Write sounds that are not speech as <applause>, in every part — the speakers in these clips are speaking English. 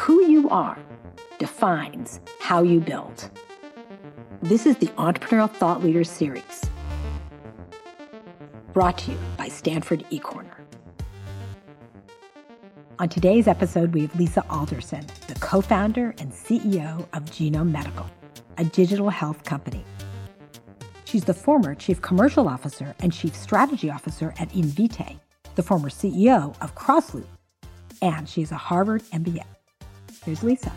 Who you are defines how you build. This is the Entrepreneurial Thought Leaders Series, brought to you by Stanford eCorner. On today's episode, we have Lisa Alderson, the co founder and CEO of Genome Medical, a digital health company. She's the former Chief Commercial Officer and Chief Strategy Officer at Invitae, the former CEO of CrossLoop, and she she's a Harvard MBA. Here's Lisa.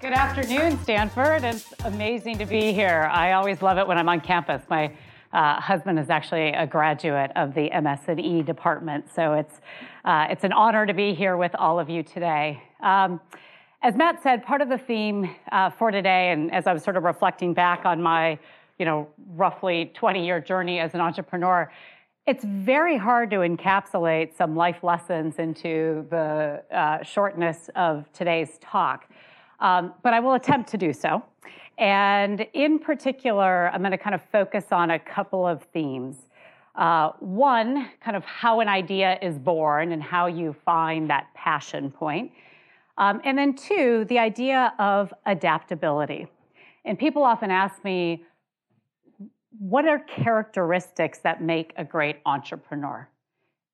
Good afternoon, Stanford. It's amazing to be here. I always love it when I'm on campus. My uh, husband is actually a graduate of the MS&E department, so it's uh, it's an honor to be here with all of you today. Um, as Matt said, part of the theme uh, for today, and as I was sort of reflecting back on my, you know, roughly 20-year journey as an entrepreneur, it's very hard to encapsulate some life lessons into the uh, shortness of today's talk. Um, but I will attempt to do so. And in particular, I'm going to kind of focus on a couple of themes. Uh, one, kind of how an idea is born and how you find that passion point. Um, and then two, the idea of adaptability. And people often ask me, what are characteristics that make a great entrepreneur?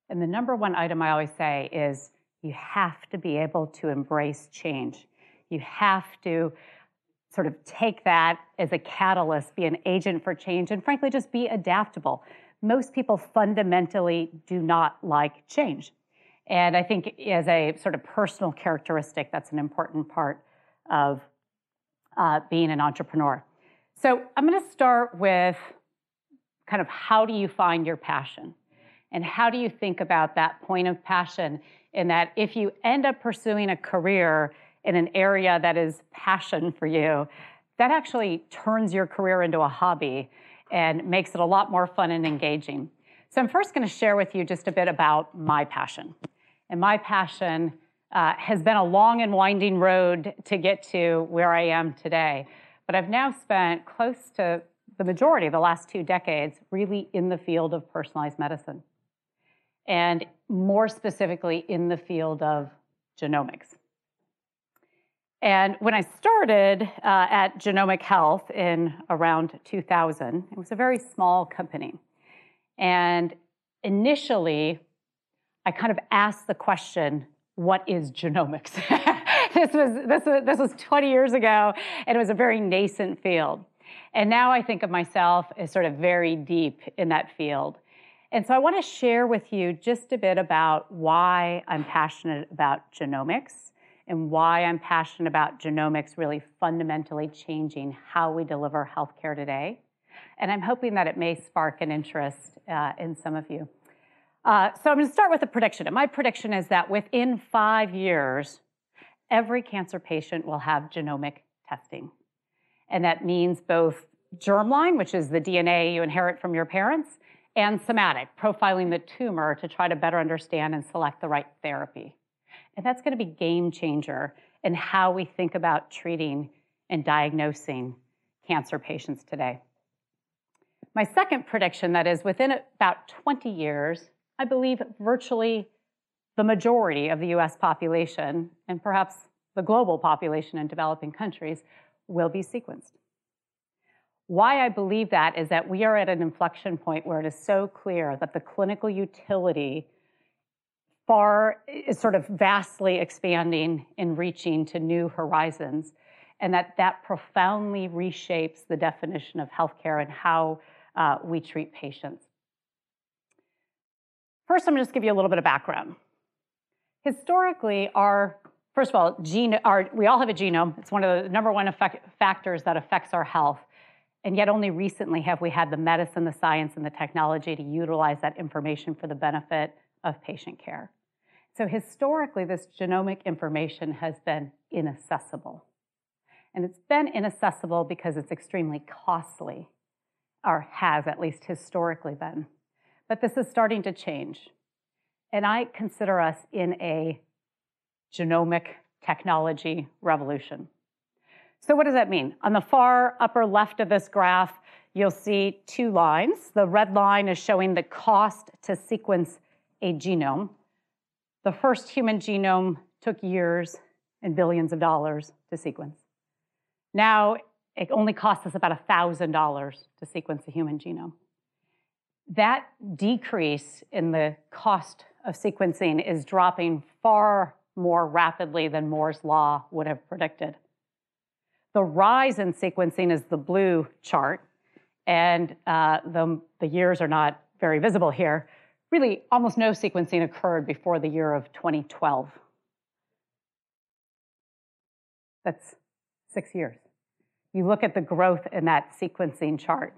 And the number one item I always say is you have to be able to embrace change. You have to sort of take that as a catalyst, be an agent for change, and frankly, just be adaptable. Most people fundamentally do not like change. And I think as a sort of personal characteristic, that's an important part of uh, being an entrepreneur. So I'm going to start with kind of how do you find your passion? And how do you think about that point of passion? In that, if you end up pursuing a career in an area that is passion for you, that actually turns your career into a hobby and makes it a lot more fun and engaging. So, I'm first going to share with you just a bit about my passion. And my passion uh, has been a long and winding road to get to where I am today. But I've now spent close to the majority of the last two decades really in the field of personalized medicine. And more specifically, in the field of genomics. And when I started uh, at Genomic Health in around 2000, it was a very small company. And initially, I kind of asked the question, what is genomics? <laughs> <laughs> this, was, this, was, this was 20 years ago, and it was a very nascent field. And now I think of myself as sort of very deep in that field. And so I want to share with you just a bit about why I'm passionate about genomics and why I'm passionate about genomics really fundamentally changing how we deliver healthcare today. And I'm hoping that it may spark an interest uh, in some of you. Uh, so I'm going to start with a prediction. And my prediction is that within five years, every cancer patient will have genomic testing. And that means both germline, which is the DNA you inherit from your parents, and somatic, profiling the tumor to try to better understand and select the right therapy. And that's going to be game changer in how we think about treating and diagnosing cancer patients today. My second prediction that is within about 20 years, I believe virtually the majority of the US population and perhaps the global population in developing countries will be sequenced. Why I believe that is that we are at an inflection point where it is so clear that the clinical utility far is sort of vastly expanding and reaching to new horizons and that that profoundly reshapes the definition of healthcare and how uh, we treat patients first i'm going to just give you a little bit of background historically our first of all gene our, we all have a genome it's one of the number one effect, factors that affects our health and yet only recently have we had the medicine the science and the technology to utilize that information for the benefit of patient care so historically, this genomic information has been inaccessible. And it's been inaccessible because it's extremely costly, or has at least historically been. But this is starting to change. And I consider us in a genomic technology revolution. So, what does that mean? On the far upper left of this graph, you'll see two lines. The red line is showing the cost to sequence a genome. The first human genome took years and billions of dollars to sequence. Now it only costs us about $1,000 to sequence a human genome. That decrease in the cost of sequencing is dropping far more rapidly than Moore's law would have predicted. The rise in sequencing is the blue chart, and uh, the, the years are not very visible here. Really, almost no sequencing occurred before the year of 2012. That's six years. You look at the growth in that sequencing chart.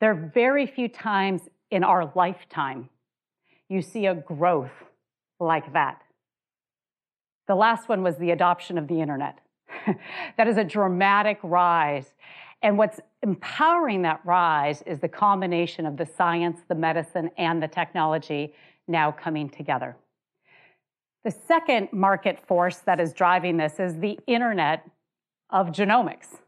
There are very few times in our lifetime you see a growth like that. The last one was the adoption of the internet. <laughs> that is a dramatic rise. And what's empowering that rise is the combination of the science, the medicine, and the technology now coming together. The second market force that is driving this is the internet of genomics.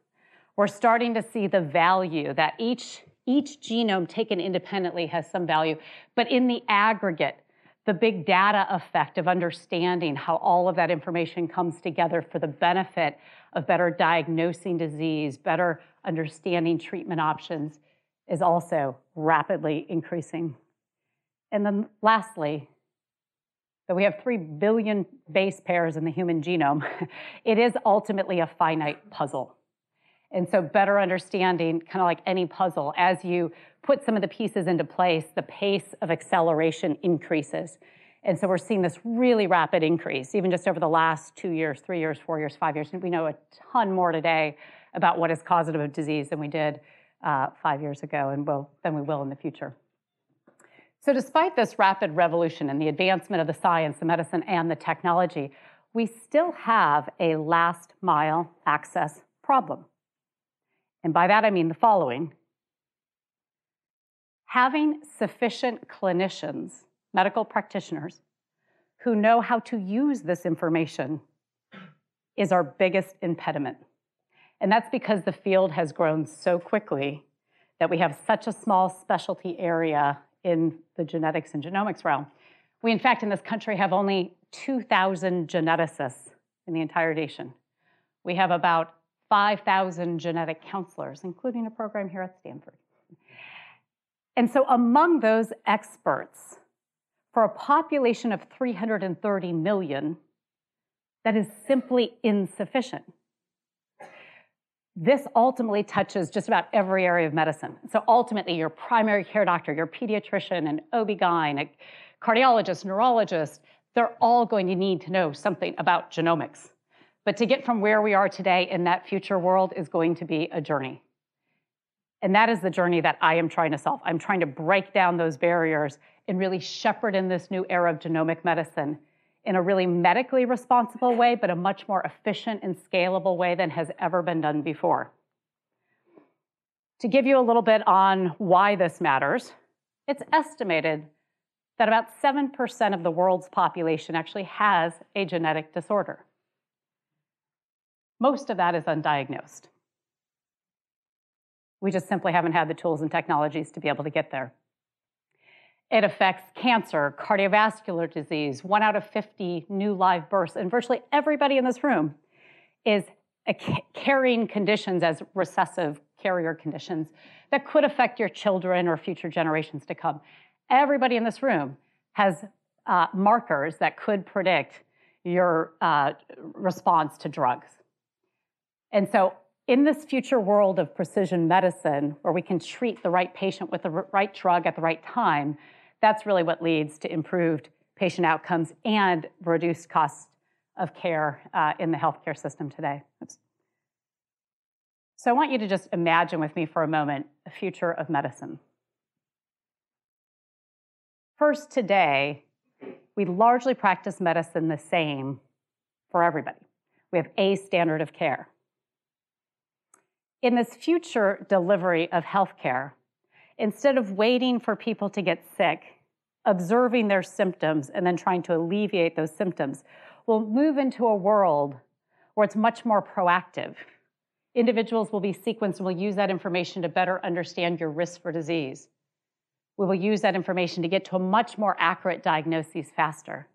We're starting to see the value that each, each genome taken independently has some value, but in the aggregate, the big data effect of understanding how all of that information comes together for the benefit of better diagnosing disease, better understanding treatment options is also rapidly increasing. And then lastly, that we have 3 billion base pairs in the human genome, <laughs> it is ultimately a finite puzzle. And so, better understanding, kind of like any puzzle, as you put some of the pieces into place, the pace of acceleration increases. And so, we're seeing this really rapid increase, even just over the last two years, three years, four years, five years. And we know a ton more today about what is causative of disease than we did uh, five years ago, and will, than we will in the future. So, despite this rapid revolution in the advancement of the science, the medicine, and the technology, we still have a last mile access problem. And by that I mean the following having sufficient clinicians, medical practitioners, who know how to use this information is our biggest impediment. And that's because the field has grown so quickly that we have such a small specialty area in the genetics and genomics realm. We, in fact, in this country have only 2,000 geneticists in the entire nation. We have about 5,000 genetic counselors, including a program here at Stanford. And so, among those experts, for a population of 330 million, that is simply insufficient. This ultimately touches just about every area of medicine. So ultimately, your primary care doctor, your pediatrician, an OB-GYN, a cardiologist, neurologist, they're all going to need to know something about genomics. But to get from where we are today in that future world is going to be a journey. And that is the journey that I am trying to solve. I'm trying to break down those barriers and really shepherd in this new era of genomic medicine in a really medically responsible way, but a much more efficient and scalable way than has ever been done before. To give you a little bit on why this matters, it's estimated that about 7% of the world's population actually has a genetic disorder. Most of that is undiagnosed. We just simply haven't had the tools and technologies to be able to get there. It affects cancer, cardiovascular disease, one out of 50 new live births, and virtually everybody in this room is carrying conditions as recessive carrier conditions that could affect your children or future generations to come. Everybody in this room has uh, markers that could predict your uh, response to drugs. And so, in this future world of precision medicine, where we can treat the right patient with the right drug at the right time, that's really what leads to improved patient outcomes and reduced costs of care uh, in the healthcare system today. Oops. So I want you to just imagine with me for a moment a future of medicine. First, today, we largely practice medicine the same for everybody. We have a standard of care. In this future delivery of healthcare, instead of waiting for people to get sick, observing their symptoms, and then trying to alleviate those symptoms, we'll move into a world where it's much more proactive. Individuals will be sequenced and will use that information to better understand your risk for disease. We will use that information to get to a much more accurate diagnosis faster.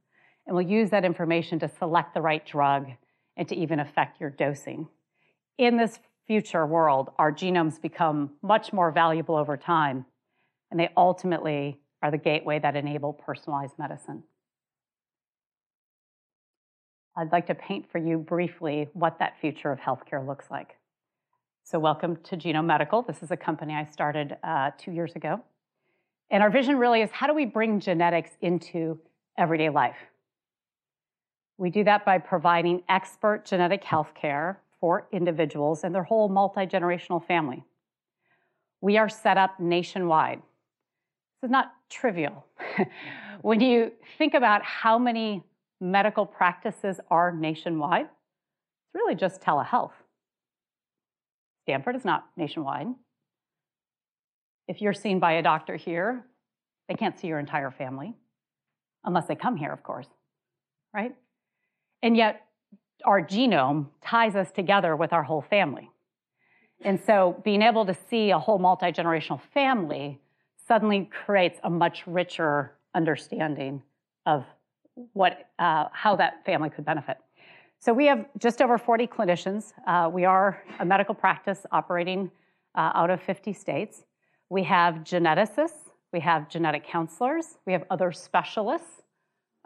And we'll use that information to select the right drug and to even affect your dosing. In this future world, our genomes become much more valuable over time, and they ultimately are the gateway that enable personalized medicine. I'd like to paint for you briefly what that future of healthcare looks like. So, welcome to Genome Medical. This is a company I started uh, two years ago. And our vision really is how do we bring genetics into everyday life? We do that by providing expert genetic health care for individuals and their whole multi generational family. We are set up nationwide. This is not trivial. <laughs> when you think about how many medical practices are nationwide, it's really just telehealth. Stanford is not nationwide. If you're seen by a doctor here, they can't see your entire family, unless they come here, of course, right? And yet, our genome ties us together with our whole family. And so, being able to see a whole multi generational family suddenly creates a much richer understanding of what, uh, how that family could benefit. So, we have just over 40 clinicians. Uh, we are a medical practice operating uh, out of 50 states. We have geneticists, we have genetic counselors, we have other specialists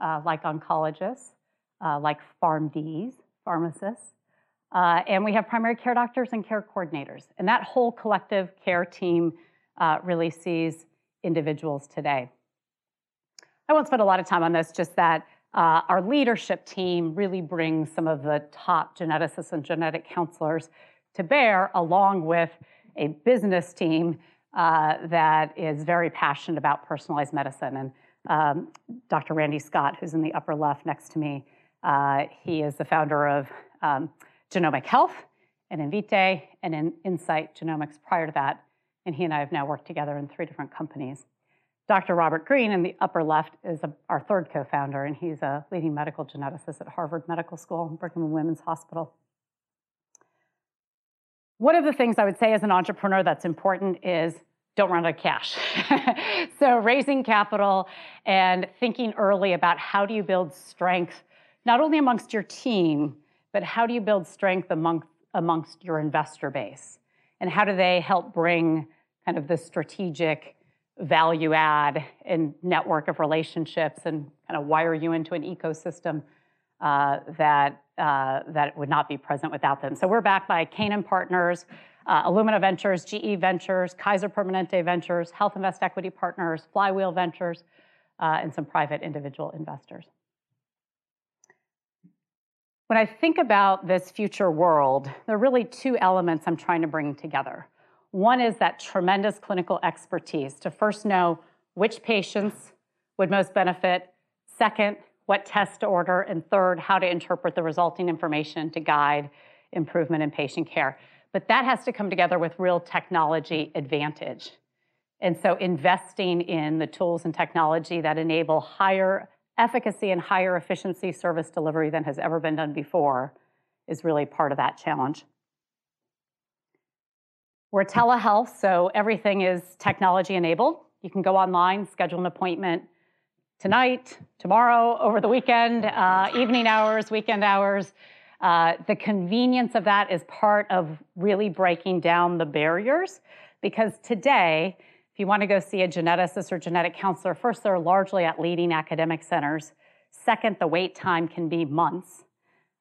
uh, like oncologists, uh, like PharmDs, pharmacists, uh, and we have primary care doctors and care coordinators. And that whole collective care team uh, really sees individuals today. I won't spend a lot of time on this, just that uh, our leadership team really brings some of the top geneticists and genetic counselors to bear, along with a business team uh, that is very passionate about personalized medicine. And um, Dr. Randy Scott, who's in the upper left next to me, uh, he is the founder of um, Genomic Health and Invitae and in Incyte Genomics prior to that. And he and I have now worked together in three different companies. Dr. Robert Green in the upper left is a, our third co founder, and he's a leading medical geneticist at Harvard Medical School and Brigham and Women's Hospital. One of the things I would say as an entrepreneur that's important is don't run out of cash. <laughs> so, raising capital and thinking early about how do you build strength not only amongst your team, but how do you build strength among, amongst your investor base? And how do they help bring kind of the strategic value add and network of relationships and kind of wire you into an ecosystem uh, that, uh, that would not be present without them? So we're backed by Canaan Partners, uh, Illumina Ventures, GE Ventures, Kaiser Permanente Ventures, Health Invest Equity Partners, Flywheel Ventures, uh, and some private individual investors. When I think about this future world, there are really two elements I'm trying to bring together. One is that tremendous clinical expertise to first know which patients would most benefit, second, what tests to order, and third, how to interpret the resulting information to guide improvement in patient care. But that has to come together with real technology advantage. And so investing in the tools and technology that enable higher efficacy and higher efficiency service delivery than has ever been done before is really part of that challenge. We're telehealth, so everything is technology enabled. You can go online, schedule an appointment tonight, tomorrow, over the weekend, uh, evening hours, weekend hours. Uh, the convenience of that is part of really breaking down the barriers because today, you want to go see a geneticist or genetic counselor, first, they're largely at leading academic centers. Second, the wait time can be months.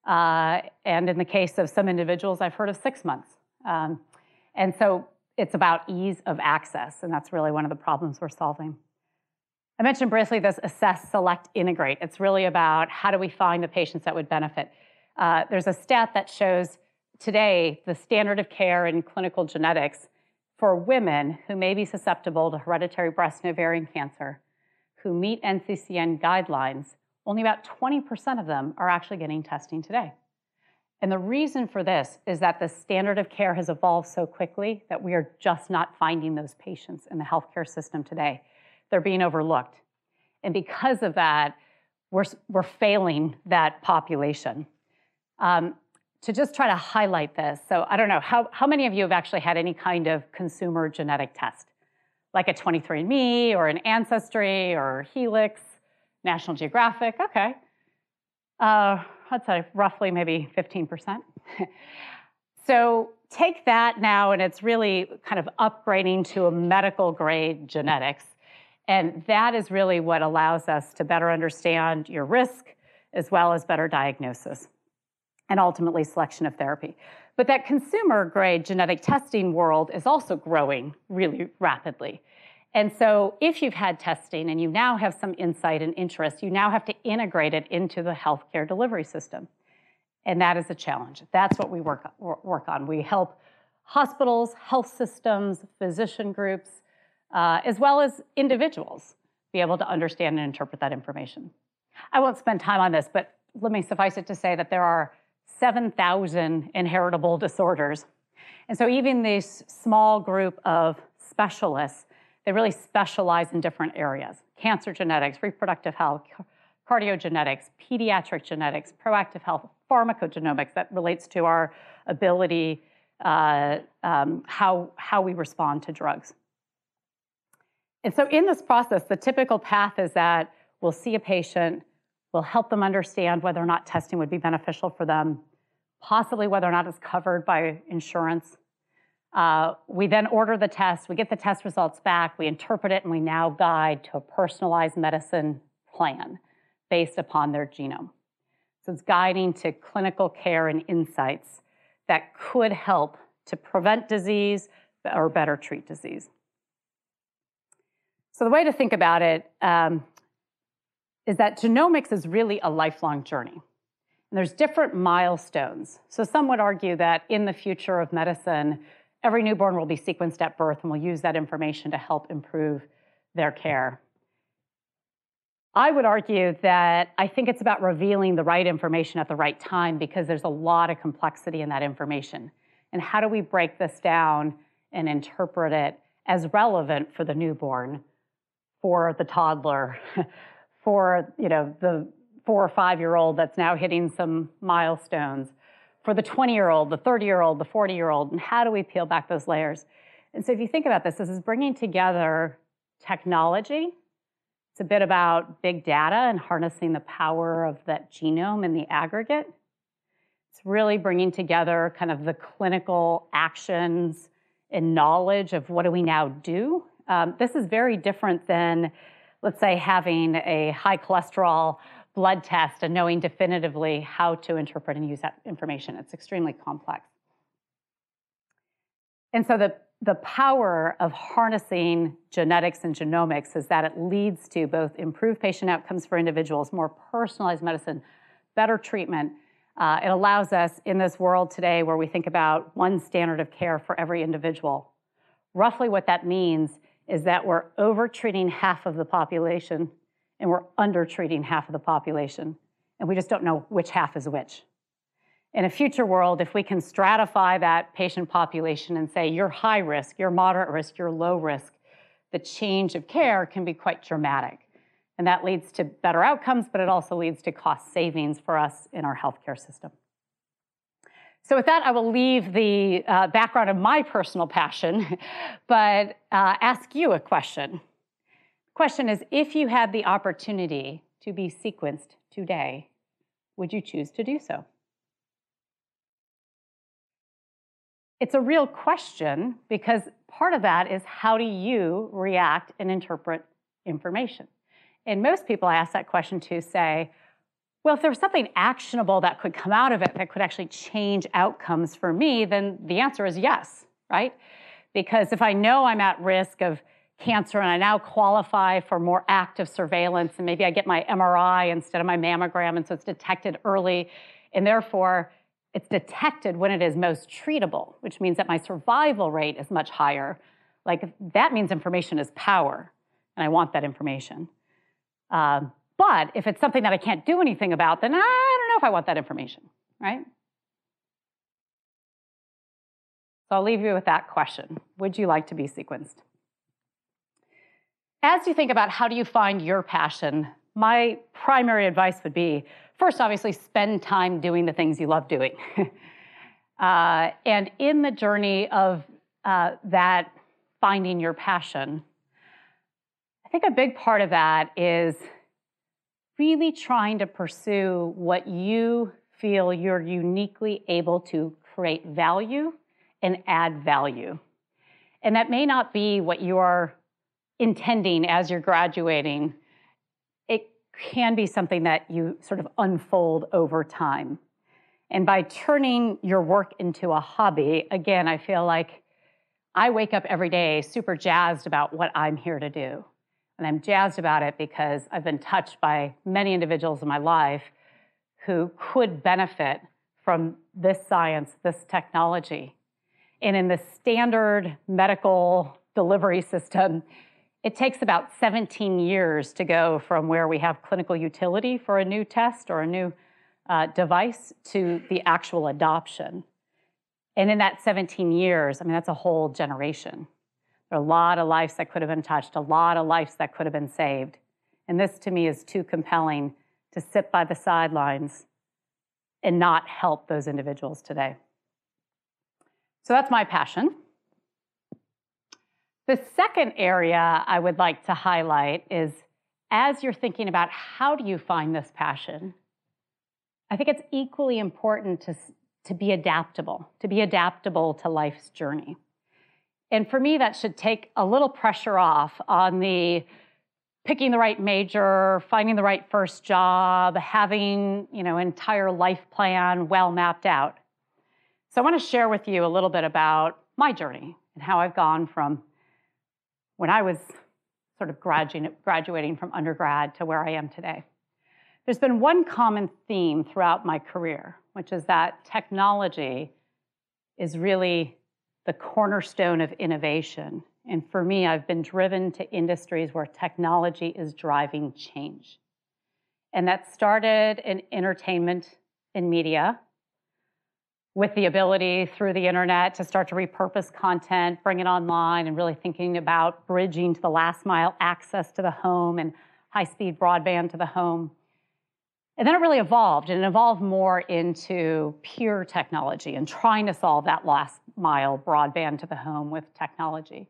Uh, and in the case of some individuals, I've heard of six months. Um, and so it's about ease of access, and that's really one of the problems we're solving. I mentioned briefly this assess, select, integrate. It's really about how do we find the patients that would benefit. Uh, there's a stat that shows today the standard of care in clinical genetics for women who may be susceptible to hereditary breast and ovarian cancer who meet NCCN guidelines, only about 20% of them are actually getting testing today. And the reason for this is that the standard of care has evolved so quickly that we are just not finding those patients in the healthcare system today. They're being overlooked. And because of that, we're, we're failing that population. Um, to just try to highlight this. So I don't know, how, how many of you have actually had any kind of consumer genetic test? like a 23andMe or an Ancestry or Helix, National Geographic. Okay. Uh, I'd say roughly maybe 15%. <laughs> so take that now, and it's really kind of upgrading to a medical grade genetics. And that is really what allows us to better understand your risk as well as better diagnosis and ultimately selection of therapy. But that consumer grade genetic testing world is also growing really rapidly. And so, if you've had testing and you now have some insight and interest, you now have to integrate it into the healthcare delivery system. And that is a challenge. That's what we work, work on. We help hospitals, health systems, physician groups, uh, as well as individuals be able to understand and interpret that information. I won't spend time on this, but let me suffice it to say that there are 7,000 inheritable disorders. And so, even this small group of specialists, they really specialize in different areas cancer genetics, reproductive health, cardiogenetics, pediatric genetics, proactive health, pharmacogenomics that relates to our ability, uh, um, how, how we respond to drugs. And so, in this process, the typical path is that we'll see a patient, we'll help them understand whether or not testing would be beneficial for them, possibly whether or not it's covered by insurance. Uh, we then order the test, we get the test results back, we interpret it, and we now guide to a personalized medicine plan based upon their genome. So it's guiding to clinical care and insights that could help to prevent disease or better treat disease. So the way to think about it um, is that genomics is really a lifelong journey. And there's different milestones. So some would argue that in the future of medicine, every newborn will be sequenced at birth and will use that information to help improve their care. I would argue that I think it's about revealing the right information at the right time because there's a lot of complexity in that information. And how do we break this down and interpret it as relevant for the newborn, for the toddler, <laughs> for you know the four or five year old that's now hitting some milestones, for the 20 year old, the 30 year old, the 40 year old, and how do we peel back those layers? And so if you think about this, this is bringing together technology. It's a bit about big data and harnessing the power of that genome in the aggregate. It's really bringing together kind of the clinical actions and knowledge of what do we now do. Um, this is very different than, let's say, having a high cholesterol blood test and knowing definitively how to interpret and use that information. It's extremely complex. And so the, the power of harnessing genetics and genomics is that it leads to both improved patient outcomes for individuals, more personalized medicine, better treatment. Uh, it allows us in this world today where we think about one standard of care for every individual. Roughly what that means is that we're over treating half of the population and we're under treating half of the population, and we just don't know which half is which. In a future world, if we can stratify that patient population and say you're high risk, you're moderate risk, you're low risk, the change of care can be quite dramatic. And that leads to better outcomes, but it also leads to cost savings for us in our healthcare system. So, with that, I will leave the uh, background of my personal passion, <laughs> but uh, ask you a question. Question is if you had the opportunity to be sequenced today, would you choose to do so? It's a real question because part of that is how do you react and interpret information? And most people I ask that question to say, well, if there was something actionable that could come out of it that could actually change outcomes for me, then the answer is yes, right? Because if I know I'm at risk of cancer and I now qualify for more active surveillance and maybe I get my MRI instead of my mammogram and so it's detected early and therefore it's detected when it is most treatable, which means that my survival rate is much higher. Like that means information is power and I want that information. Um, but if it's something that I can't do anything about, then I don't know if I want that information, right? So I'll leave you with that question. Would you like to be sequenced? As you think about how do you find your passion, my primary advice would be first, obviously, spend time doing the things you love doing. <laughs> uh, and in the journey of uh, that finding your passion, I think a big part of that is really trying to pursue what you feel you're uniquely able to create value and add value. And that may not be what you are intending as you're graduating. It can be something that you sort of unfold over time. And by turning your work into a hobby, again, I feel like I wake up every day super jazzed about what I'm here to do. And I'm jazzed about it because I've been touched by many individuals in my life who could benefit from this science, this technology. And in the standard medical delivery system, it takes about 17 years to go from where we have clinical utility for a new test or a new uh, device to the actual adoption. And in that 17 years, I mean, that's a whole generation. There are a lot of lives that could have been touched, a lot of lives that could have been saved. And this to me is too compelling to sit by the sidelines and not help those individuals today. So that's my passion. The second area I would like to highlight is as you're thinking about how do you find this passion, I think it's equally important to, to be adaptable, to be adaptable to life's journey. And for me, that should take a little pressure off on the picking the right major, finding the right first job, having, you know, entire life plan well mapped out. So I want to share with you a little bit about my journey and how I've gone from when I was sort of graduating from undergrad to where I am today. There's been one common theme throughout my career, which is that technology is really the cornerstone of innovation. And for me, I've been driven to industries where technology is driving change. And that started in entertainment and media with the ability through the internet to start to repurpose content, bring it online, and really thinking about bridging to the last mile access to the home and high speed broadband to the home. And then it really evolved, and it evolved more into pure technology and trying to solve that last mile broadband to the home with technology.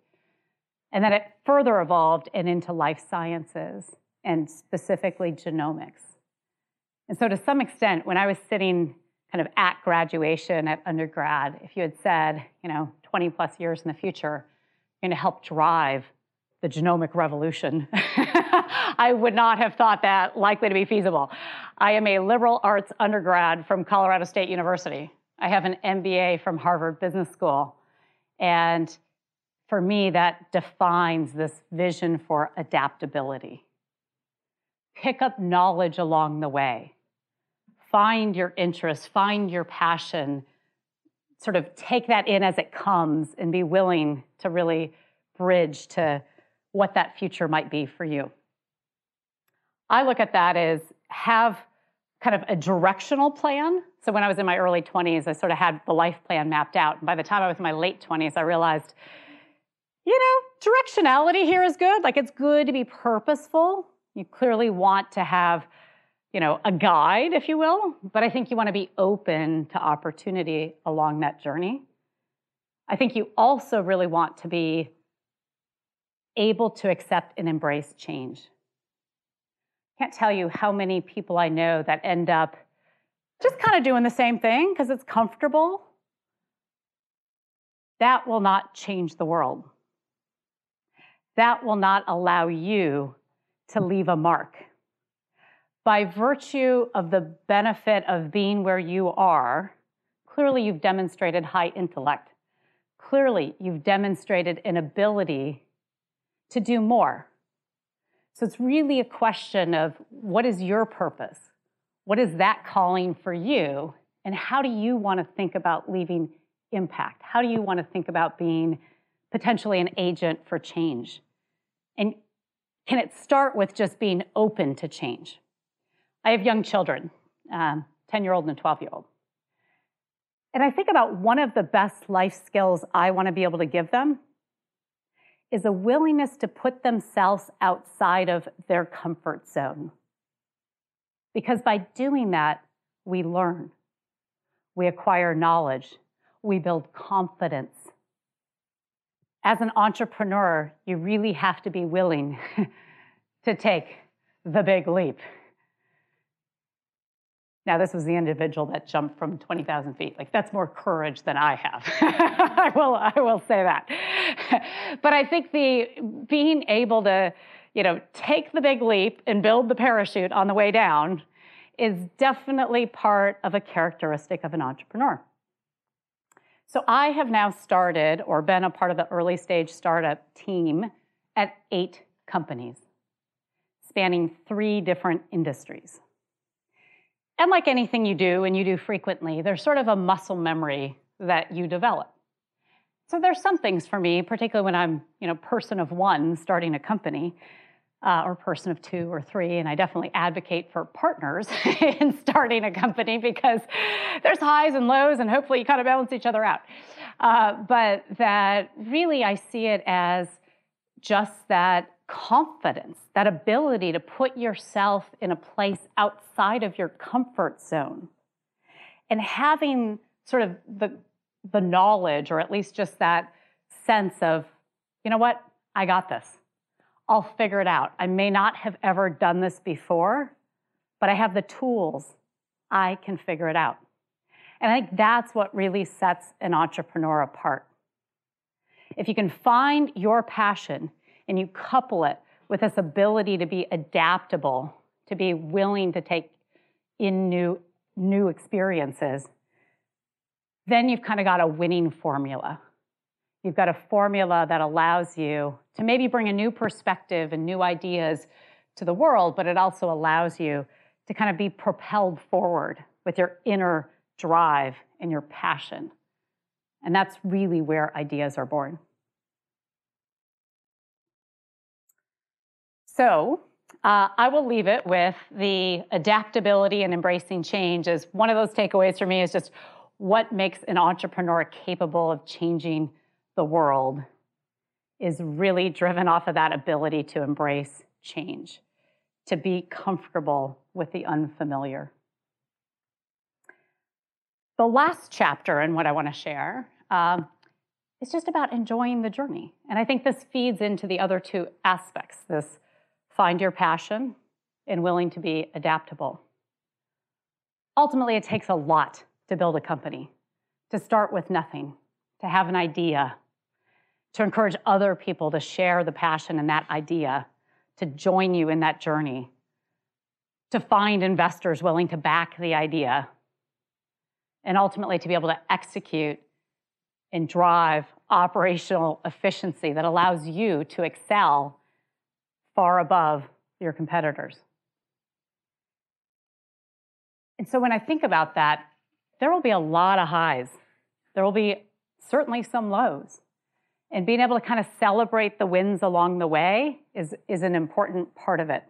And then it further evolved and into life sciences and specifically genomics. And so, to some extent, when I was sitting kind of at graduation at undergrad, if you had said, you know, 20 plus years in the future, you're going to help drive the genomic revolution. <laughs> I would not have thought that likely to be feasible. I am a liberal arts undergrad from Colorado State University. I have an MBA from Harvard Business School. And for me, that defines this vision for adaptability. Pick up knowledge along the way. Find your interest, find your passion, sort of take that in as it comes and be willing to really bridge to what that future might be for you. I look at that as have kind of a directional plan. So when I was in my early 20s, I sort of had the life plan mapped out. And by the time I was in my late 20s, I realized, you know, directionality here is good. Like it's good to be purposeful. You clearly want to have, you know, a guide, if you will, but I think you want to be open to opportunity along that journey. I think you also really want to be able to accept and embrace change. Can't tell you how many people I know that end up just kind of doing the same thing because it's comfortable. That will not change the world. That will not allow you to leave a mark. By virtue of the benefit of being where you are, clearly you've demonstrated high intellect. Clearly, you've demonstrated an ability to do more. So it's really a question of what is your purpose? What is that calling for you? And how do you want to think about leaving impact? How do you want to think about being potentially an agent for change? And can it start with just being open to change? I have young children, 10 um, year old and a 12 year old. And I think about one of the best life skills I want to be able to give them is a willingness to put themselves outside of their comfort zone. Because by doing that, we learn, we acquire knowledge, we build confidence. As an entrepreneur, you really have to be willing <laughs> to take the big leap. Now, this was the individual that jumped from 20,000 feet. Like, that's more courage than I have. <laughs> <laughs> I, will, I will say that. <laughs> but I think the being able to, you know, take the big leap and build the parachute on the way down is definitely part of a characteristic of an entrepreneur. So I have now started or been a part of the early stage startup team at eight companies spanning three different industries. And like anything you do and you do frequently, there's sort of a muscle memory that you develop. So there's some things for me, particularly when I'm, you know, person of one starting a company, uh, or person of two or three, and I definitely advocate for partners <laughs> in starting a company because there's highs and lows, and hopefully you kind of balance each other out. Uh, but that really I see it as just that confidence, that ability to put yourself in a place outside of your comfort zone. And having sort of the, the knowledge, or at least just that sense of, you know what, I got this. I'll figure it out. I may not have ever done this before, but I have the tools. I can figure it out. And I think that's what really sets an entrepreneur apart. If you can find your passion and you couple it with this ability to be adaptable, to be willing to take in new, new experiences, then you've kind of got a winning formula. You've got a formula that allows you to maybe bring a new perspective and new ideas to the world, but it also allows you to kind of be propelled forward with your inner drive and your passion. And that's really where ideas are born. So uh, I will leave it with the adaptability and embracing change as one of those takeaways for me is just what makes an entrepreneur capable of changing the world is really driven off of that ability to embrace change, to be comfortable with the unfamiliar. The last chapter and what I want to share um, is just about enjoying the journey. And I think this feeds into the other two aspects this find your passion, and willing to be adaptable. Ultimately, it takes a lot to build a company, to start with nothing, to have an idea, to encourage other people to share the passion and that idea, to join you in that journey, to find investors willing to back the idea, and ultimately to be able to execute and drive operational efficiency that allows you to excel far above your competitors. And so when I think about that, there will be a lot of highs. There will be certainly some lows. And being able to kind of celebrate the wins along the way is, is an important part of it.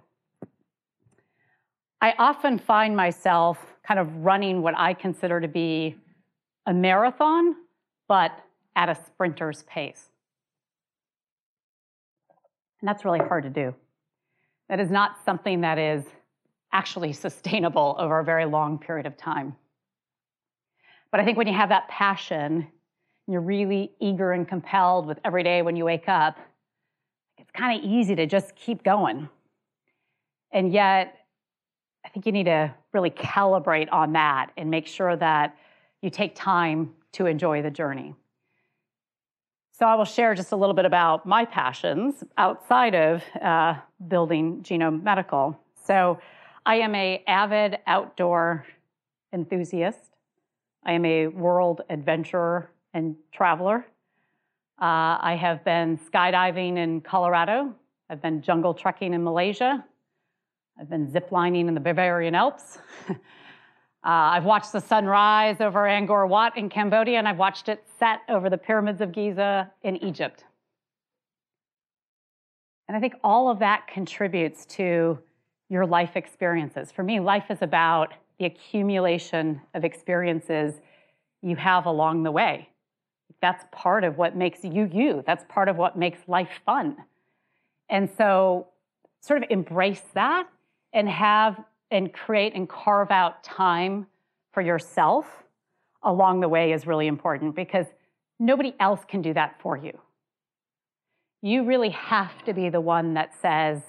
I often find myself kind of running what I consider to be a marathon, but at a sprinter's pace. And that's really hard to do. That is not something that is actually sustainable over a very long period of time. But I think when you have that passion, you're really eager and compelled with every day when you wake up, it's kind of easy to just keep going. And yet, I think you need to really calibrate on that and make sure that you take time to enjoy the journey. So I will share just a little bit about my passions outside of uh, building Genome Medical. So I am a avid outdoor enthusiast. I am a world adventurer and traveler. Uh, I have been skydiving in Colorado. I've been jungle trekking in Malaysia. I've been ziplining in the Bavarian Alps. <laughs> Uh, I've watched the sun rise over Angkor Wat in Cambodia, and I've watched it set over the pyramids of Giza in Egypt. And I think all of that contributes to your life experiences. For me, life is about the accumulation of experiences you have along the way. That's part of what makes you you. That's part of what makes life fun. And so, sort of embrace that and have and create and carve out time for yourself along the way is really important because nobody else can do that for you. You really have to be the one that says,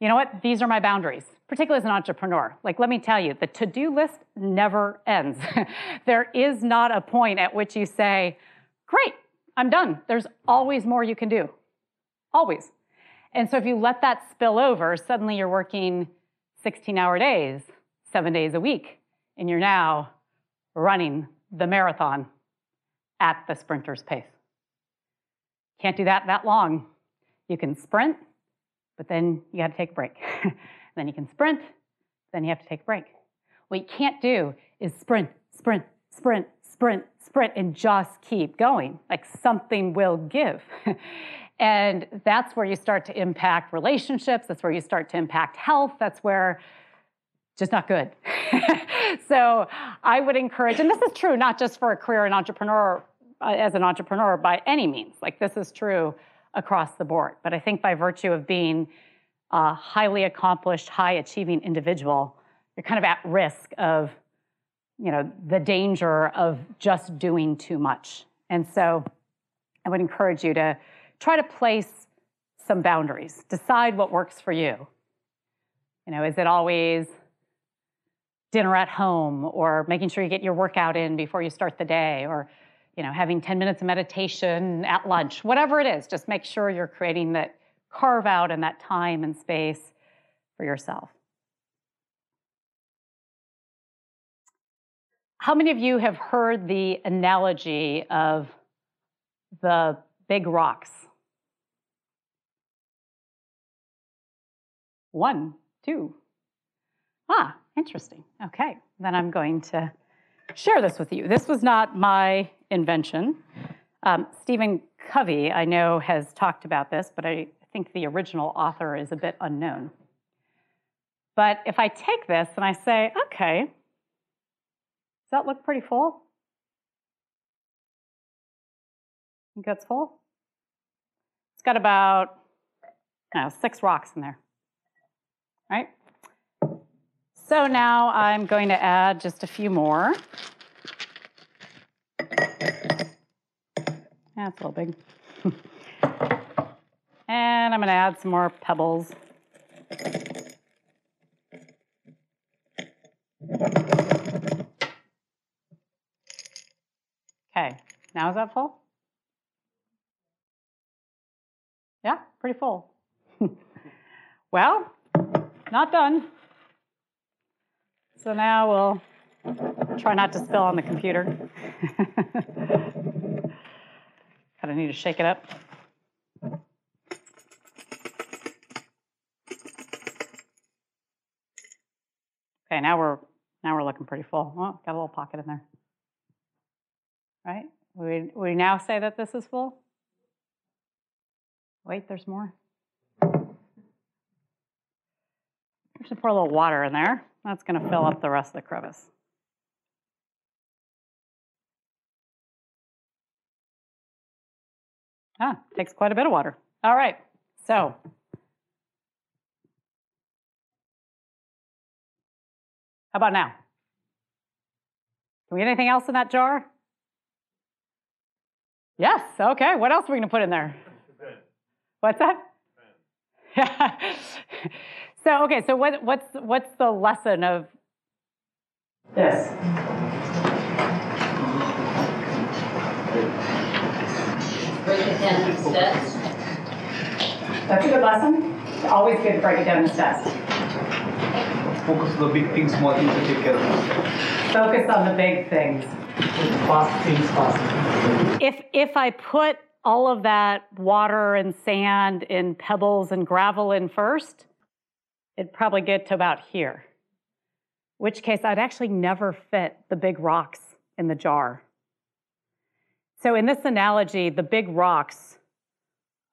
you know what? These are my boundaries, particularly as an entrepreneur. Like, let me tell you, the to do list never ends. <laughs> there is not a point at which you say, great, I'm done. There's always more you can do. Always. And so if you let that spill over, suddenly you're working 16 hour days, seven days a week, and you're now running the marathon at the sprinter's pace. Can't do that that long. You can sprint, but then you got to take a break. <laughs> then you can sprint, then you have to take a break. What you can't do is sprint, sprint, sprint, sprint, sprint, and just keep going. Like something will give. <laughs> and that's where you start to impact relationships. That's where you start to impact health. That's where just not good. <laughs> so I would encourage, and this is true not just for a career and entrepreneur uh, as an entrepreneur by any means. Like this is true across the board. But I think by virtue of being a highly accomplished, high achieving individual, you're kind of at risk of, you know, the danger of just doing too much. And so I would encourage you to try to place some boundaries. Decide what works for you. You know, is it always dinner at home or making sure you get your workout in before you start the day or you know having 10 minutes of meditation at lunch whatever it is just make sure you're creating that carve out and that time and space for yourself how many of you have heard the analogy of the big rocks one two ah Interesting. Okay, then I'm going to share this with you. This was not my invention. Um, Stephen Covey, I know, has talked about this, but I think the original author is a bit unknown. But if I take this and I say, okay, does that look pretty full? Think that's full? It's got about know, six rocks in there, right? So now I'm going to add just a few more. That's a little big. <laughs> and I'm going to add some more pebbles. Okay, now is that full? Yeah, pretty full. <laughs> well, not done. So now we'll try not to spill on the computer. <laughs> kind of need to shake it up. Okay, now we're now we're looking pretty full. Oh, got a little pocket in there. Right? We we now say that this is full. Wait, there's more. We should pour a little water in there. That's going to fill up the rest of the crevice. Ah, takes quite a bit of water. All right, so how about now? Can we get anything else in that jar? Yes, okay. What else are we going to put in there? What's that? <laughs> So okay, so what, what's what's the lesson of this? Break it down in steps. That's a good lesson. It's always good to break it down in steps. Focus on the big things, small things to take care of. Focus on the big things. Fast things fast. If if I put all of that water and sand and pebbles and gravel in first, it'd probably get to about here. Which case, I'd actually never fit the big rocks in the jar. So, in this analogy, the big rocks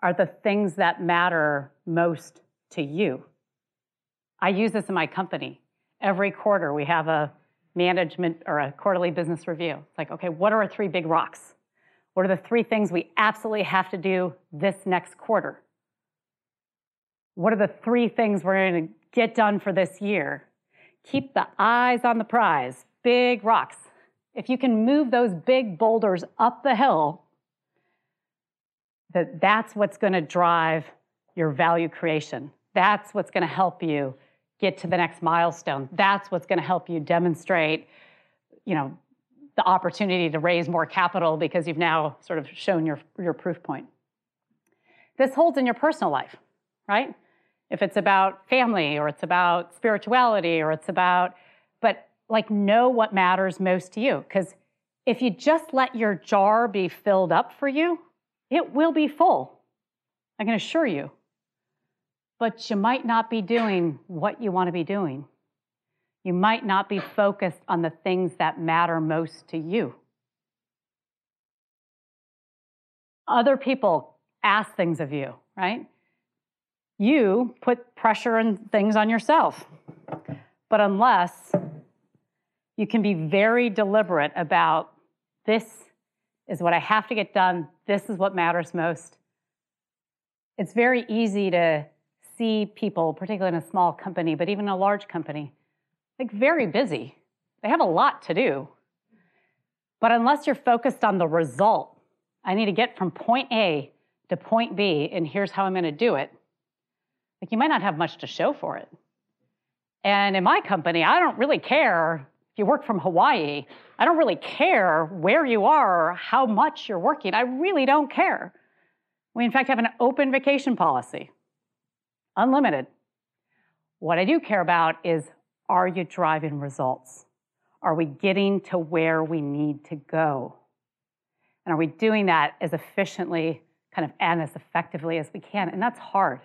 are the things that matter most to you. I use this in my company. Every quarter, we have a management or a quarterly business review. It's like, okay, what are our three big rocks? What are the three things we absolutely have to do this next quarter? What are the three things we're going to get done for this year? Keep the eyes on the prize, big rocks. If you can move those big boulders up the hill, that that's what's going to drive your value creation. That's what's going to help you get to the next milestone. That's what's going to help you demonstrate, you know, the opportunity to raise more capital because you've now sort of shown your, your proof point. This holds in your personal life, right? If it's about family or it's about spirituality or it's about, but like know what matters most to you. Because if you just let your jar be filled up for you, it will be full. I can assure you. But you might not be doing what you want to be doing. You might not be focused on the things that matter most to you. Other people ask things of you, right? You put pressure and things on yourself. But unless you can be very deliberate about this is what I have to get done, this is what matters most. It's very easy to see people, particularly in a small company, but even a large company, like very busy. They have a lot to do. But unless you're focused on the result, I need to get from point A to point B, and here's how I'm going to do it. Like you might not have much to show for it. And in my company, I don't really care if you work from Hawaii. I don't really care where you are or how much you're working. I really don't care. We, in fact, have an open vacation policy, unlimited. What I do care about is are you driving results? Are we getting to where we need to go? And are we doing that as efficiently kind of and as effectively as we can? And that's hard.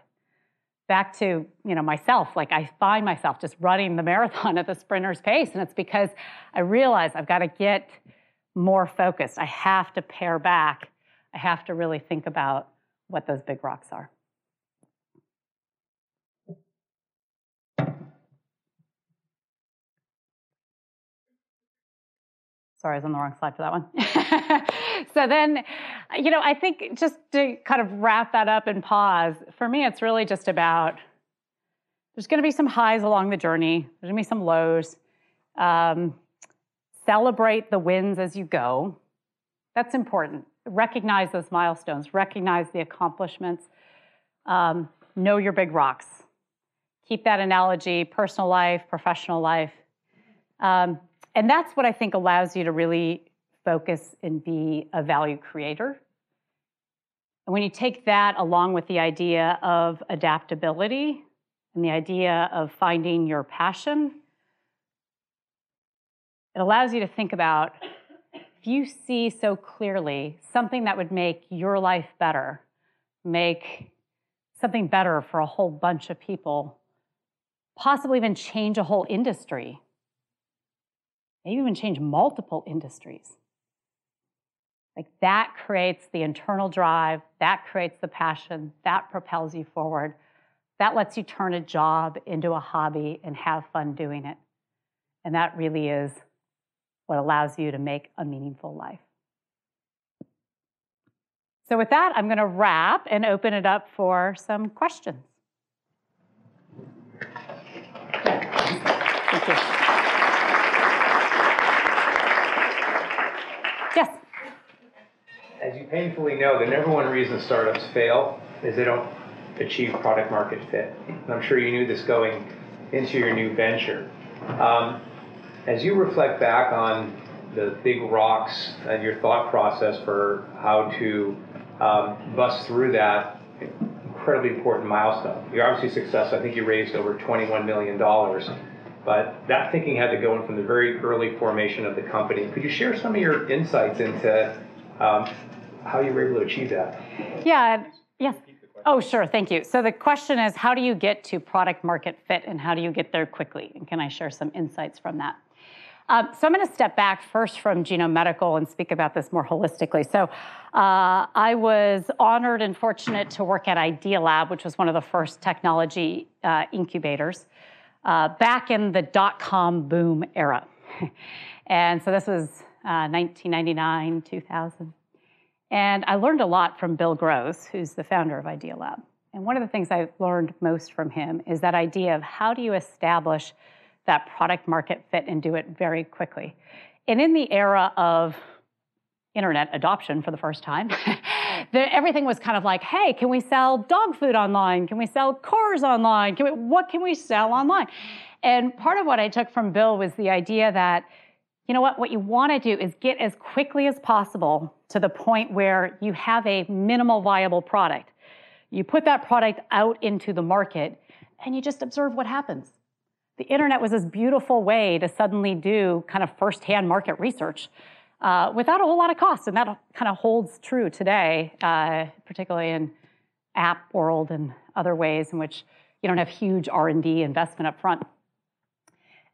Back to you know myself, like I find myself just running the marathon <laughs> at the sprinter's pace, and it's because I realize I've got to get more focused. I have to pare back. I have to really think about what those big rocks are. Sorry, I was on the wrong slide for that one. <laughs> so then, you know, I think just to kind of wrap that up and pause, for me, it's really just about there's going to be some highs along the journey, there's going to be some lows. Um, celebrate the wins as you go. That's important. Recognize those milestones, recognize the accomplishments, um, know your big rocks. Keep that analogy personal life, professional life. Um, and that's what I think allows you to really focus and be a value creator. And when you take that along with the idea of adaptability and the idea of finding your passion, it allows you to think about if you see so clearly something that would make your life better, make something better for a whole bunch of people, possibly even change a whole industry maybe even change multiple industries. Like that creates the internal drive, that creates the passion, that propels you forward. That lets you turn a job into a hobby and have fun doing it. And that really is what allows you to make a meaningful life. So, with that, I'm going to wrap and open it up for some questions. Thank you. as you painfully know, the number one reason startups fail is they don't achieve product market fit. And I'm sure you knew this going into your new venture. Um, as you reflect back on the big rocks and your thought process for how to um, bust through that incredibly important milestone, you're obviously successful. I think you raised over $21 million. But that thinking had to go in from the very early formation of the company. Could you share some of your insights into um, how you were able to achieve that. Yeah, yes. Oh, sure. Thank you. So the question is, how do you get to product market fit, and how do you get there quickly? And can I share some insights from that? Um, so I'm going to step back first from Genome Medical and speak about this more holistically. So uh, I was honored and fortunate to work at Idealab, which was one of the first technology uh, incubators uh, back in the dot-com boom era. <laughs> and so this was 1999, uh, 2000. And I learned a lot from Bill Gross, who's the founder of Idealab. And one of the things I learned most from him is that idea of how do you establish that product market fit and do it very quickly. And in the era of internet adoption for the first time, <laughs> the, everything was kind of like, hey, can we sell dog food online? Can we sell cars online? Can we, what can we sell online? And part of what I took from Bill was the idea that, you know what, what you want to do is get as quickly as possible to the point where you have a minimal viable product. You put that product out into the market and you just observe what happens. The internet was this beautiful way to suddenly do kind of firsthand market research uh, without a whole lot of cost. And that kind of holds true today, uh, particularly in app world and other ways in which you don't have huge R&D investment up front.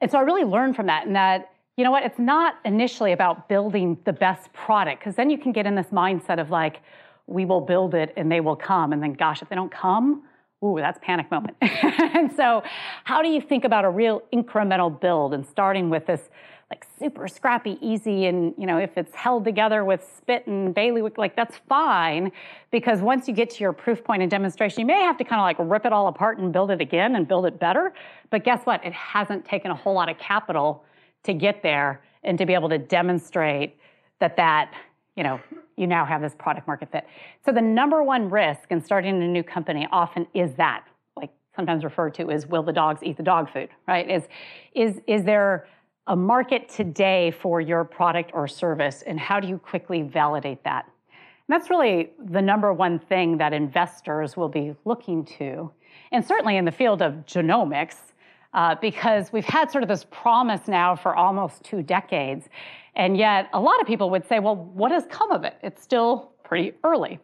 And so I really learned from that and that, you know what, it's not initially about building the best product, because then you can get in this mindset of like, we will build it and they will come. And then gosh, if they don't come, ooh, that's panic moment. <laughs> and so how do you think about a real incremental build and starting with this like super scrappy, easy, and you know, if it's held together with spit and bailiwick, like that's fine. Because once you get to your proof point and demonstration, you may have to kind of like rip it all apart and build it again and build it better. But guess what? It hasn't taken a whole lot of capital to get there and to be able to demonstrate that that, you know, you now have this product market fit. So the number one risk in starting a new company often is that, like sometimes referred to as will the dogs eat the dog food, right? Is is is there a market today for your product or service, and how do you quickly validate that? And that's really the number one thing that investors will be looking to, and certainly in the field of genomics, uh, because we've had sort of this promise now for almost two decades, and yet a lot of people would say, well, what has come of it? It's still pretty early.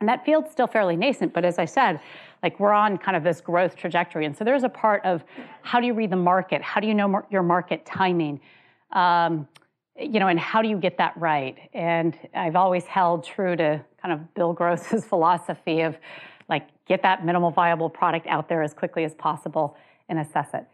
And that field's still fairly nascent, but as I said, like we're on kind of this growth trajectory. And so there's a part of how do you read the market? How do you know your market timing? Um, you know, and how do you get that right? And I've always held true to kind of Bill Gross's <laughs> philosophy of like get that minimal viable product out there as quickly as possible and assess it.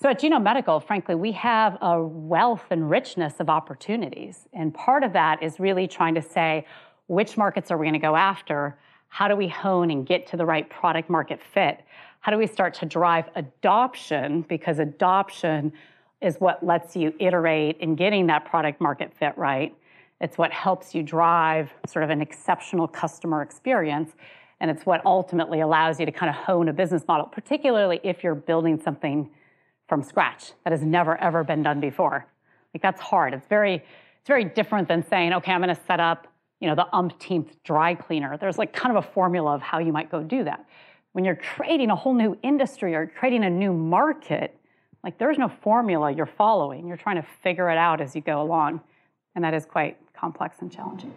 So at Genome Medical, frankly, we have a wealth and richness of opportunities. And part of that is really trying to say, which markets are we going to go after? How do we hone and get to the right product market fit? How do we start to drive adoption? Because adoption is what lets you iterate in getting that product market fit right. It's what helps you drive sort of an exceptional customer experience. And it's what ultimately allows you to kind of hone a business model, particularly if you're building something from scratch that has never ever been done before. Like that's hard. It's very, it's very different than saying, okay, I'm going to set up you know, the umpteenth dry cleaner. There's like kind of a formula of how you might go do that. When you're creating a whole new industry or creating a new market, like there's no formula you're following. You're trying to figure it out as you go along. And that is quite complex and challenging.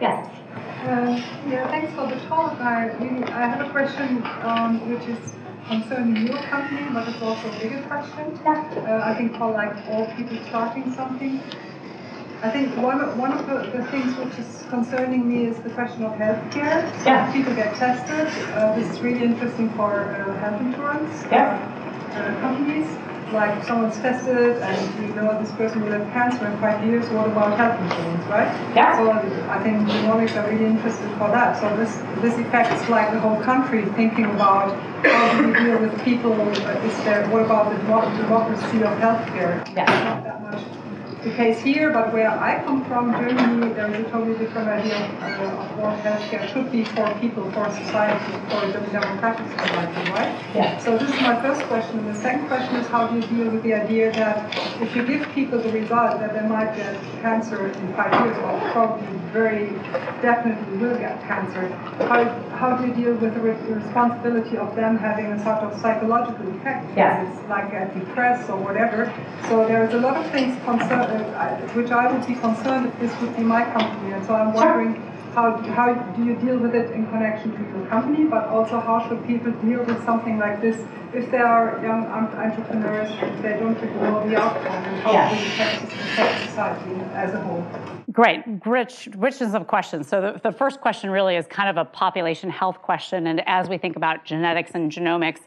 Yes. Uh, yeah, thanks for the talk. I, I have a question um, which is concerning your company, but it's also a bigger question. Yeah. Uh, I think for like all people starting something. I think one of, one of the, the, things which is concerning me is the question of healthcare. So yeah. people get tested. Uh, this is really interesting for uh, health insurance yeah. uh, companies. Like someone's tested and you know this person will have cancer in five years. What about health insurance, right? Yeah. So I think genomics are really interested for that. So this this affects like the whole country thinking about how do we deal with people? Uh, is there what about the democracy of healthcare? Yeah. Not that much the case here, but where I come from, Germany, there is a totally different idea of, uh, of what healthcare should be for people, for society, for the democratic society, right? Yeah. So this is my first question. The second question is how do you deal with the idea that if you give people the result that they might get cancer in five years, or probably very definitely will get cancer, how, how do you deal with the responsibility of them having a sort of psychological effect? Yeah. It's like a depressed or whatever. So there's a lot of things concerned which I would be concerned if this would be my company. And so I'm wondering how, how do you deal with it in connection to your company, but also how should people deal with something like this if they are young entrepreneurs and they don't really know the outcome and how yeah. it affect society as a whole? Great, rich, richness of questions. So the, the first question really is kind of a population health question, and as we think about genetics and genomics,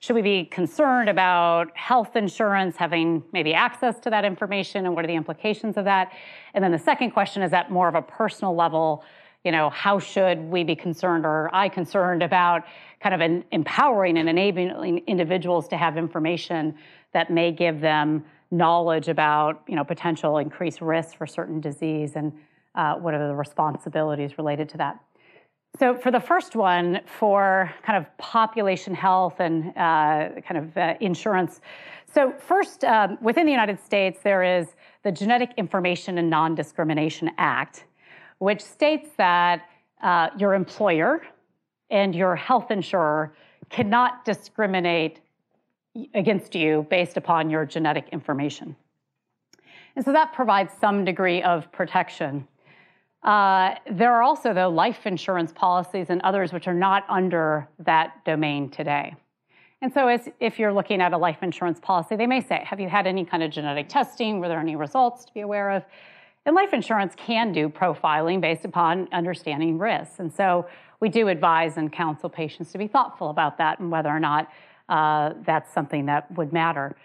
should we be concerned about health insurance having maybe access to that information and what are the implications of that? And then the second question is at more of a personal level, you know, how should we be concerned or I concerned about kind of an empowering and enabling individuals to have information that may give them knowledge about, you know, potential increased risk for certain disease and uh, what are the responsibilities related to that. So for the first one, for kind of population health and uh, kind of uh, insurance. So first, um, within the United States, there is the Genetic Information and Non-Discrimination Act, which states that uh, your employer and your health insurer cannot discriminate against you based upon your genetic information. And so that provides some degree of protection. Uh, there are also, though, life insurance policies and others which are not under that domain today. And so, as, if you're looking at a life insurance policy, they may say, Have you had any kind of genetic testing? Were there any results to be aware of? And life insurance can do profiling based upon understanding risks. And so we do advise and counsel patients to be thoughtful about that and whether or not uh, that's something that would matter.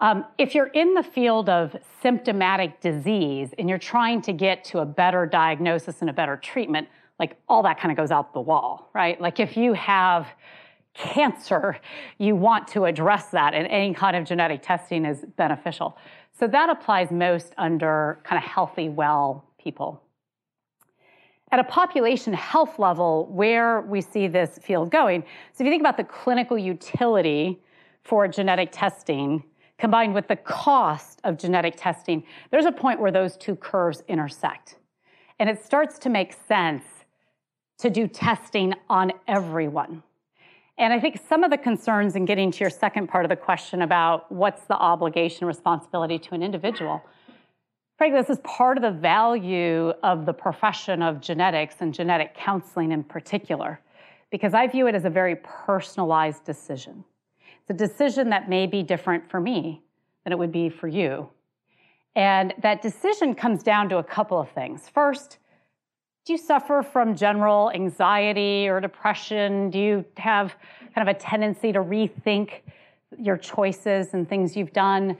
Um, if you're in the field of symptomatic disease and you're trying to get to a better diagnosis and a better treatment, like all that kind of goes out the wall, right? Like if you have cancer, you want to address that, and any kind of genetic testing is beneficial. So that applies most under kind of healthy, well people. At a population health level, where we see this field going, so if you think about the clinical utility for genetic testing combined with the cost of genetic testing, there's a point where those two curves intersect. And it starts to make sense to do testing on everyone. And I think some of the concerns in getting to your second part of the question about what's the obligation responsibility to an individual. Frankly, this is part of the value of the profession of genetics and genetic counseling in particular, because I view it as a very personalized decision. It's a decision that may be different for me than it would be for you. And that decision comes down to a couple of things. First, do you suffer from general anxiety or depression? Do you have kind of a tendency to rethink your choices and things you've done?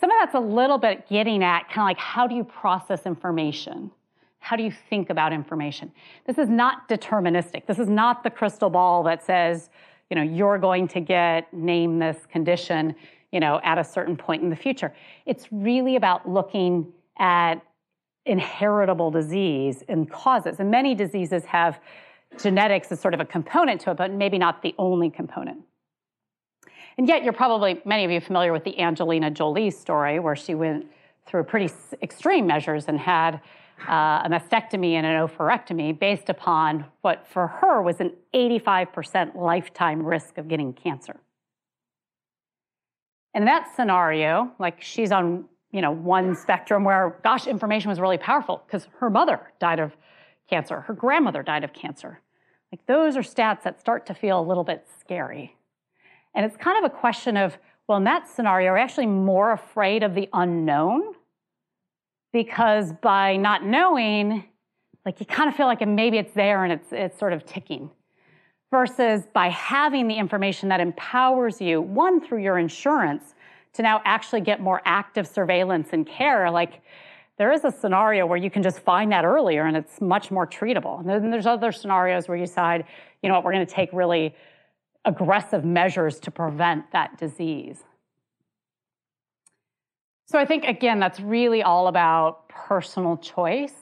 Some of that's a little bit getting at kind of like how do you process information? How do you think about information? This is not deterministic. This is not the crystal ball that says, you know, you're going to get name this condition, you know, at a certain point in the future. It's really about looking at inheritable disease and causes. And many diseases have genetics as sort of a component to it, but maybe not the only component. And yet, you're probably, many of you familiar with the Angelina Jolie story, where she went through pretty extreme measures and had uh, a mastectomy and an oophorectomy based upon what for her was an 85% lifetime risk of getting cancer. In that scenario, like she's on you know, one spectrum where, gosh, information was really powerful because her mother died of cancer, her grandmother died of cancer. Like those are stats that start to feel a little bit scary. And it's kind of a question of, well, in that scenario, are actually more afraid of the unknown because by not knowing, like you kind of feel like maybe it's there and it's, it's sort of ticking. Versus by having the information that empowers you, one, through your insurance, to now actually get more active surveillance and care, like there is a scenario where you can just find that earlier and it's much more treatable. And then there's other scenarios where you decide, you know what, we're going to take really aggressive measures to prevent that disease. So I think, again, that's really all about personal choice.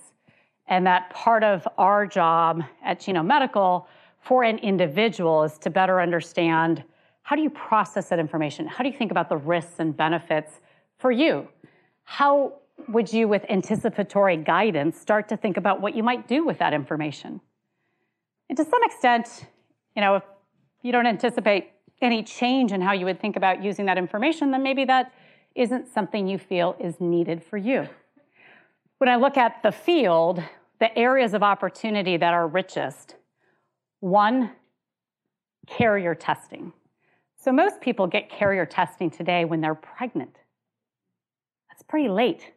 And that part of our job at Genome Medical for an individual is to better understand how do you process that information? How do you think about the risks and benefits for you? How would you, with anticipatory guidance, start to think about what you might do with that information? And to some extent, you know, if you don't anticipate any change in how you would think about using that information, then maybe that isn't something you feel is needed for you. When I look at the field, the areas of opportunity that are richest, one, carrier testing. So most people get carrier testing today when they're pregnant. That's pretty late.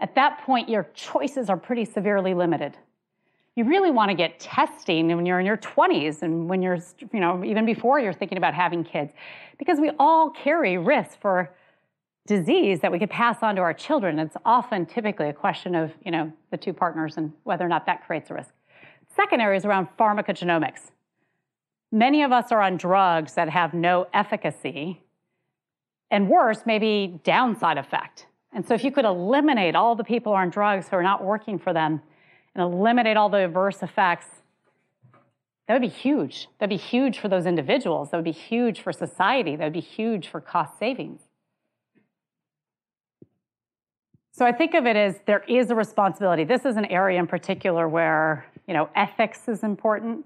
At that point, your choices are pretty severely limited. You really want to get testing when you're in your 20s and when you're, you know, even before you're thinking about having kids, because we all carry risks for disease that we could pass on to our children. It's often typically a question of, you know, the two partners and whether or not that creates a risk. Second area is around pharmacogenomics. Many of us are on drugs that have no efficacy, and worse, maybe downside effect. And so if you could eliminate all the people on drugs who are not working for them and eliminate all the adverse effects, that would be huge. That'd be huge for those individuals. That would be huge for society. That would be huge for cost savings. So I think of it as there is a responsibility. This is an area in particular where you know ethics is important,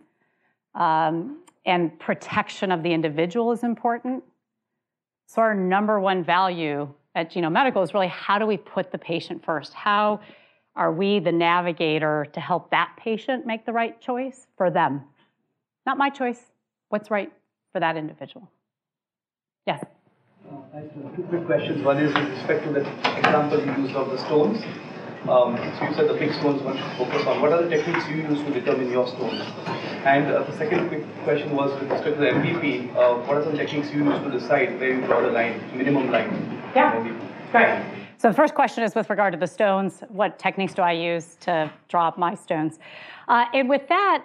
um, and protection of the individual is important. So our number one value at Genome Medical is really how do we put the patient first? How are we the navigator to help that patient make the right choice for them? Not my choice. What's right for that individual? Yes. Uh, two quick questions. One is with respect to the example you used of the stones. Um, so you said the big stones one should focus on. What are the techniques you use to determine your stones? And uh, the second quick question was with respect to the MVP. Uh, what are some techniques you use to decide where you draw the line, minimum line? Yeah, great. So the first question is with regard to the stones. What techniques do I use to draw up my stones? Uh, and with that,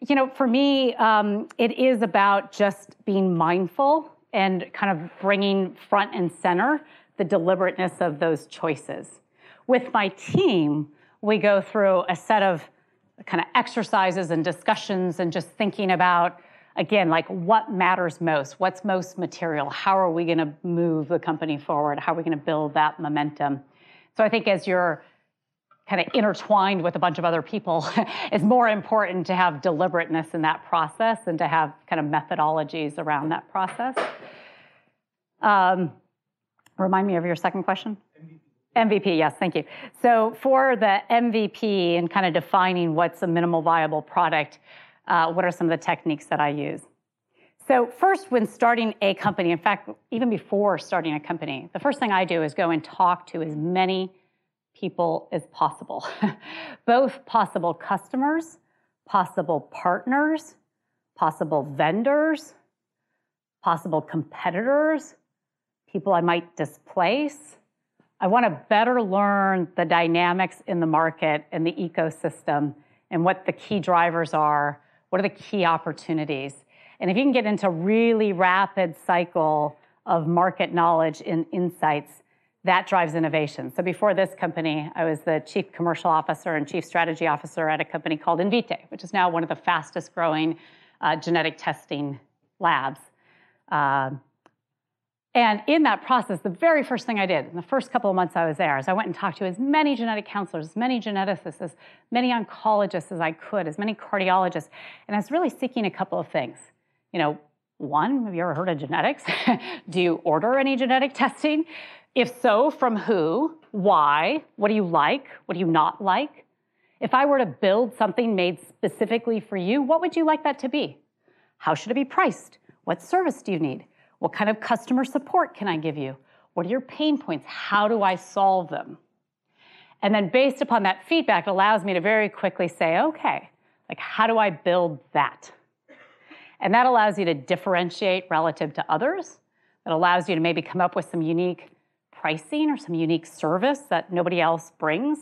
you know, for me, um, it is about just being mindful and kind of bringing front and center the deliberateness of those choices. With my team, we go through a set of kind of exercises and discussions and just thinking about, again, like what matters most? What's most material? How are we going to move the company forward? How are we going to build that momentum? So I think as you're kind of intertwined with a bunch of other people, <laughs> it's more important to have deliberateness in that process and to have kind of methodologies around that process. Um, remind me of your second question. MVP. MVP, yes, thank you. So for the MVP and kind of defining what's a minimal viable product, uh, what are some of the techniques that I use? So first, when starting a company, in fact, even before starting a company, the first thing I do is go and talk to as many people as possible, <laughs> both possible customers, possible partners, possible vendors, possible competitors, people I might displace. I want to better learn the dynamics in the market and the ecosystem and what the key drivers are, what are the key opportunities. And if you can get into really rapid cycle of market knowledge and insights, that drives innovation. So before this company, I was the chief commercial officer and chief strategy officer at a company called Invitae, which is now one of the fastest growing uh, genetic testing labs. Uh, and in that process, the very first thing I did in the first couple of months I was there is I went and talked to as many genetic counselors, as many geneticists, as many oncologists as I could, as many cardiologists. And I was really seeking a couple of things. You know, one, have you ever heard of genetics? <laughs> Do you order any genetic testing? If so, from who? Why? What do you like? What do you not like? If I were to build something made specifically for you, what would you like that to be? How should it be priced? What service do you need? What kind of customer support can I give you? What are your pain points? How do I solve them? And then based upon that feedback, it allows me to very quickly say, okay, like how do I build that? And that allows you to differentiate relative to others. It allows you to maybe come up with some unique pricing or some unique service that nobody else brings.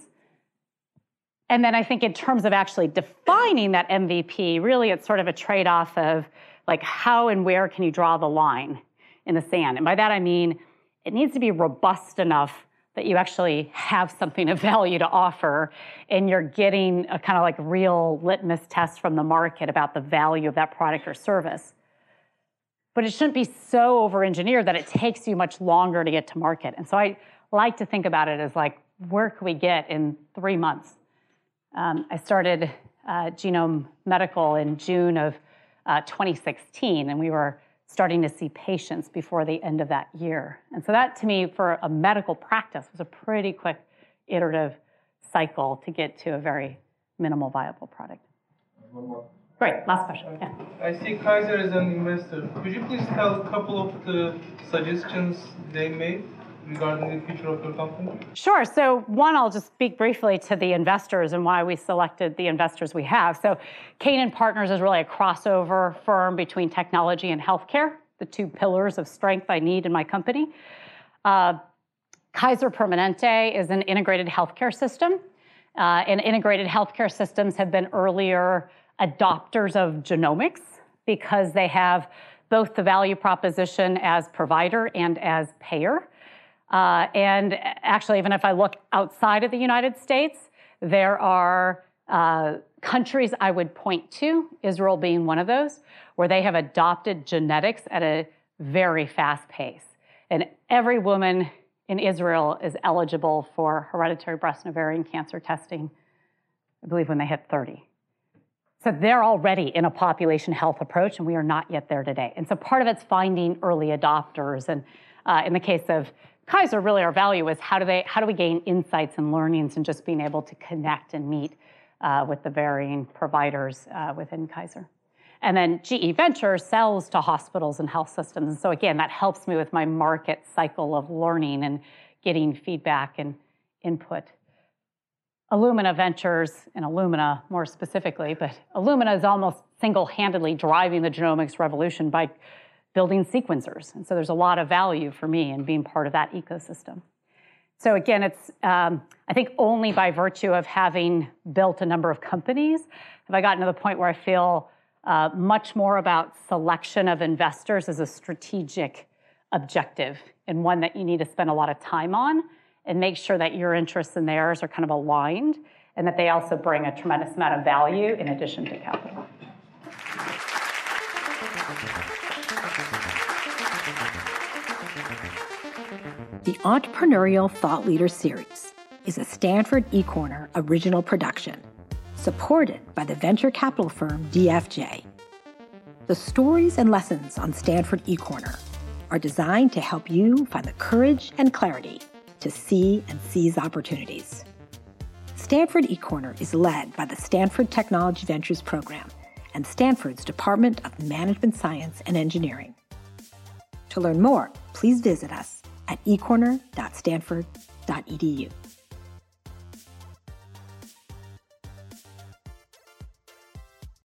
And then I think in terms of actually defining that MVP, really it's sort of a trade off of like how and where can you draw the line? in the sand. And by that I mean it needs to be robust enough that you actually have something of value to offer and you're getting a kind of like real litmus test from the market about the value of that product or service. But it shouldn't be so over engineered that it takes you much longer to get to market. And so I like to think about it as like, where can we get in three months? Um, I started uh, Genome Medical in June of uh, 2016, and we were starting to see patients before the end of that year. And so that to me, for a medical practice, was a pretty quick iterative cycle to get to a very minimal viable product. One more. Great, last question. Yeah. I see Kaiser as an investor. Could you please tell a couple of the suggestions they made? regarding the future of your company? Sure. So, one, I'll just speak briefly to the investors and why we selected the investors we have. So, Canaan Partners is really a crossover firm between technology and healthcare, the two pillars of strength I need in my company. Uh, Kaiser Permanente is an integrated healthcare system. uh, and integrated healthcare systems have been earlier adopters of genomics because they have both the value proposition as provider and as payer. Uh, and actually, even if I look outside of the United States, there are uh, countries I would point to, Israel being one of those, where they have adopted genetics at a very fast pace. And every woman in Israel is eligible for hereditary breast and ovarian cancer testing, I believe, when they hit 30. So they're already in a population health approach, and we are not yet there today. And so part of it's finding early adopters. And uh, in the case of Kaiser, really our value is how do they how do we gain insights and learnings and just being able to connect and meet uh, with the varying providers uh, within Kaiser. And then GE Venture sells to hospitals and health systems. And so again, that helps me with my market cycle of learning and getting feedback and input. Illumina Ventures, and Illumina more specifically, but Illumina is almost single handedly driving the genomics revolution by building sequencers. And so there's a lot of value for me in being part of that ecosystem. So again, it's, um, I think only by virtue of having built a number of companies have I gotten to the point where I feel uh, much more about selection of investors as a strategic objective and one that you need to spend a lot of time on and make sure that your interests and theirs are kind of aligned and that they also bring a tremendous amount of value in addition to capital. The Entrepreneurial Thought Leader Series is a Stanford eCorner original production, supported by the venture capital firm DFJ. The stories and lessons on Stanford eCorner are designed to help you find the courage and clarity to see and seize opportunities. Stanford eCorner is led by the Stanford Technology Ventures Program and Stanford's Department of Management Science and Engineering. To learn more, please visit us at ecorner.stanford.edu.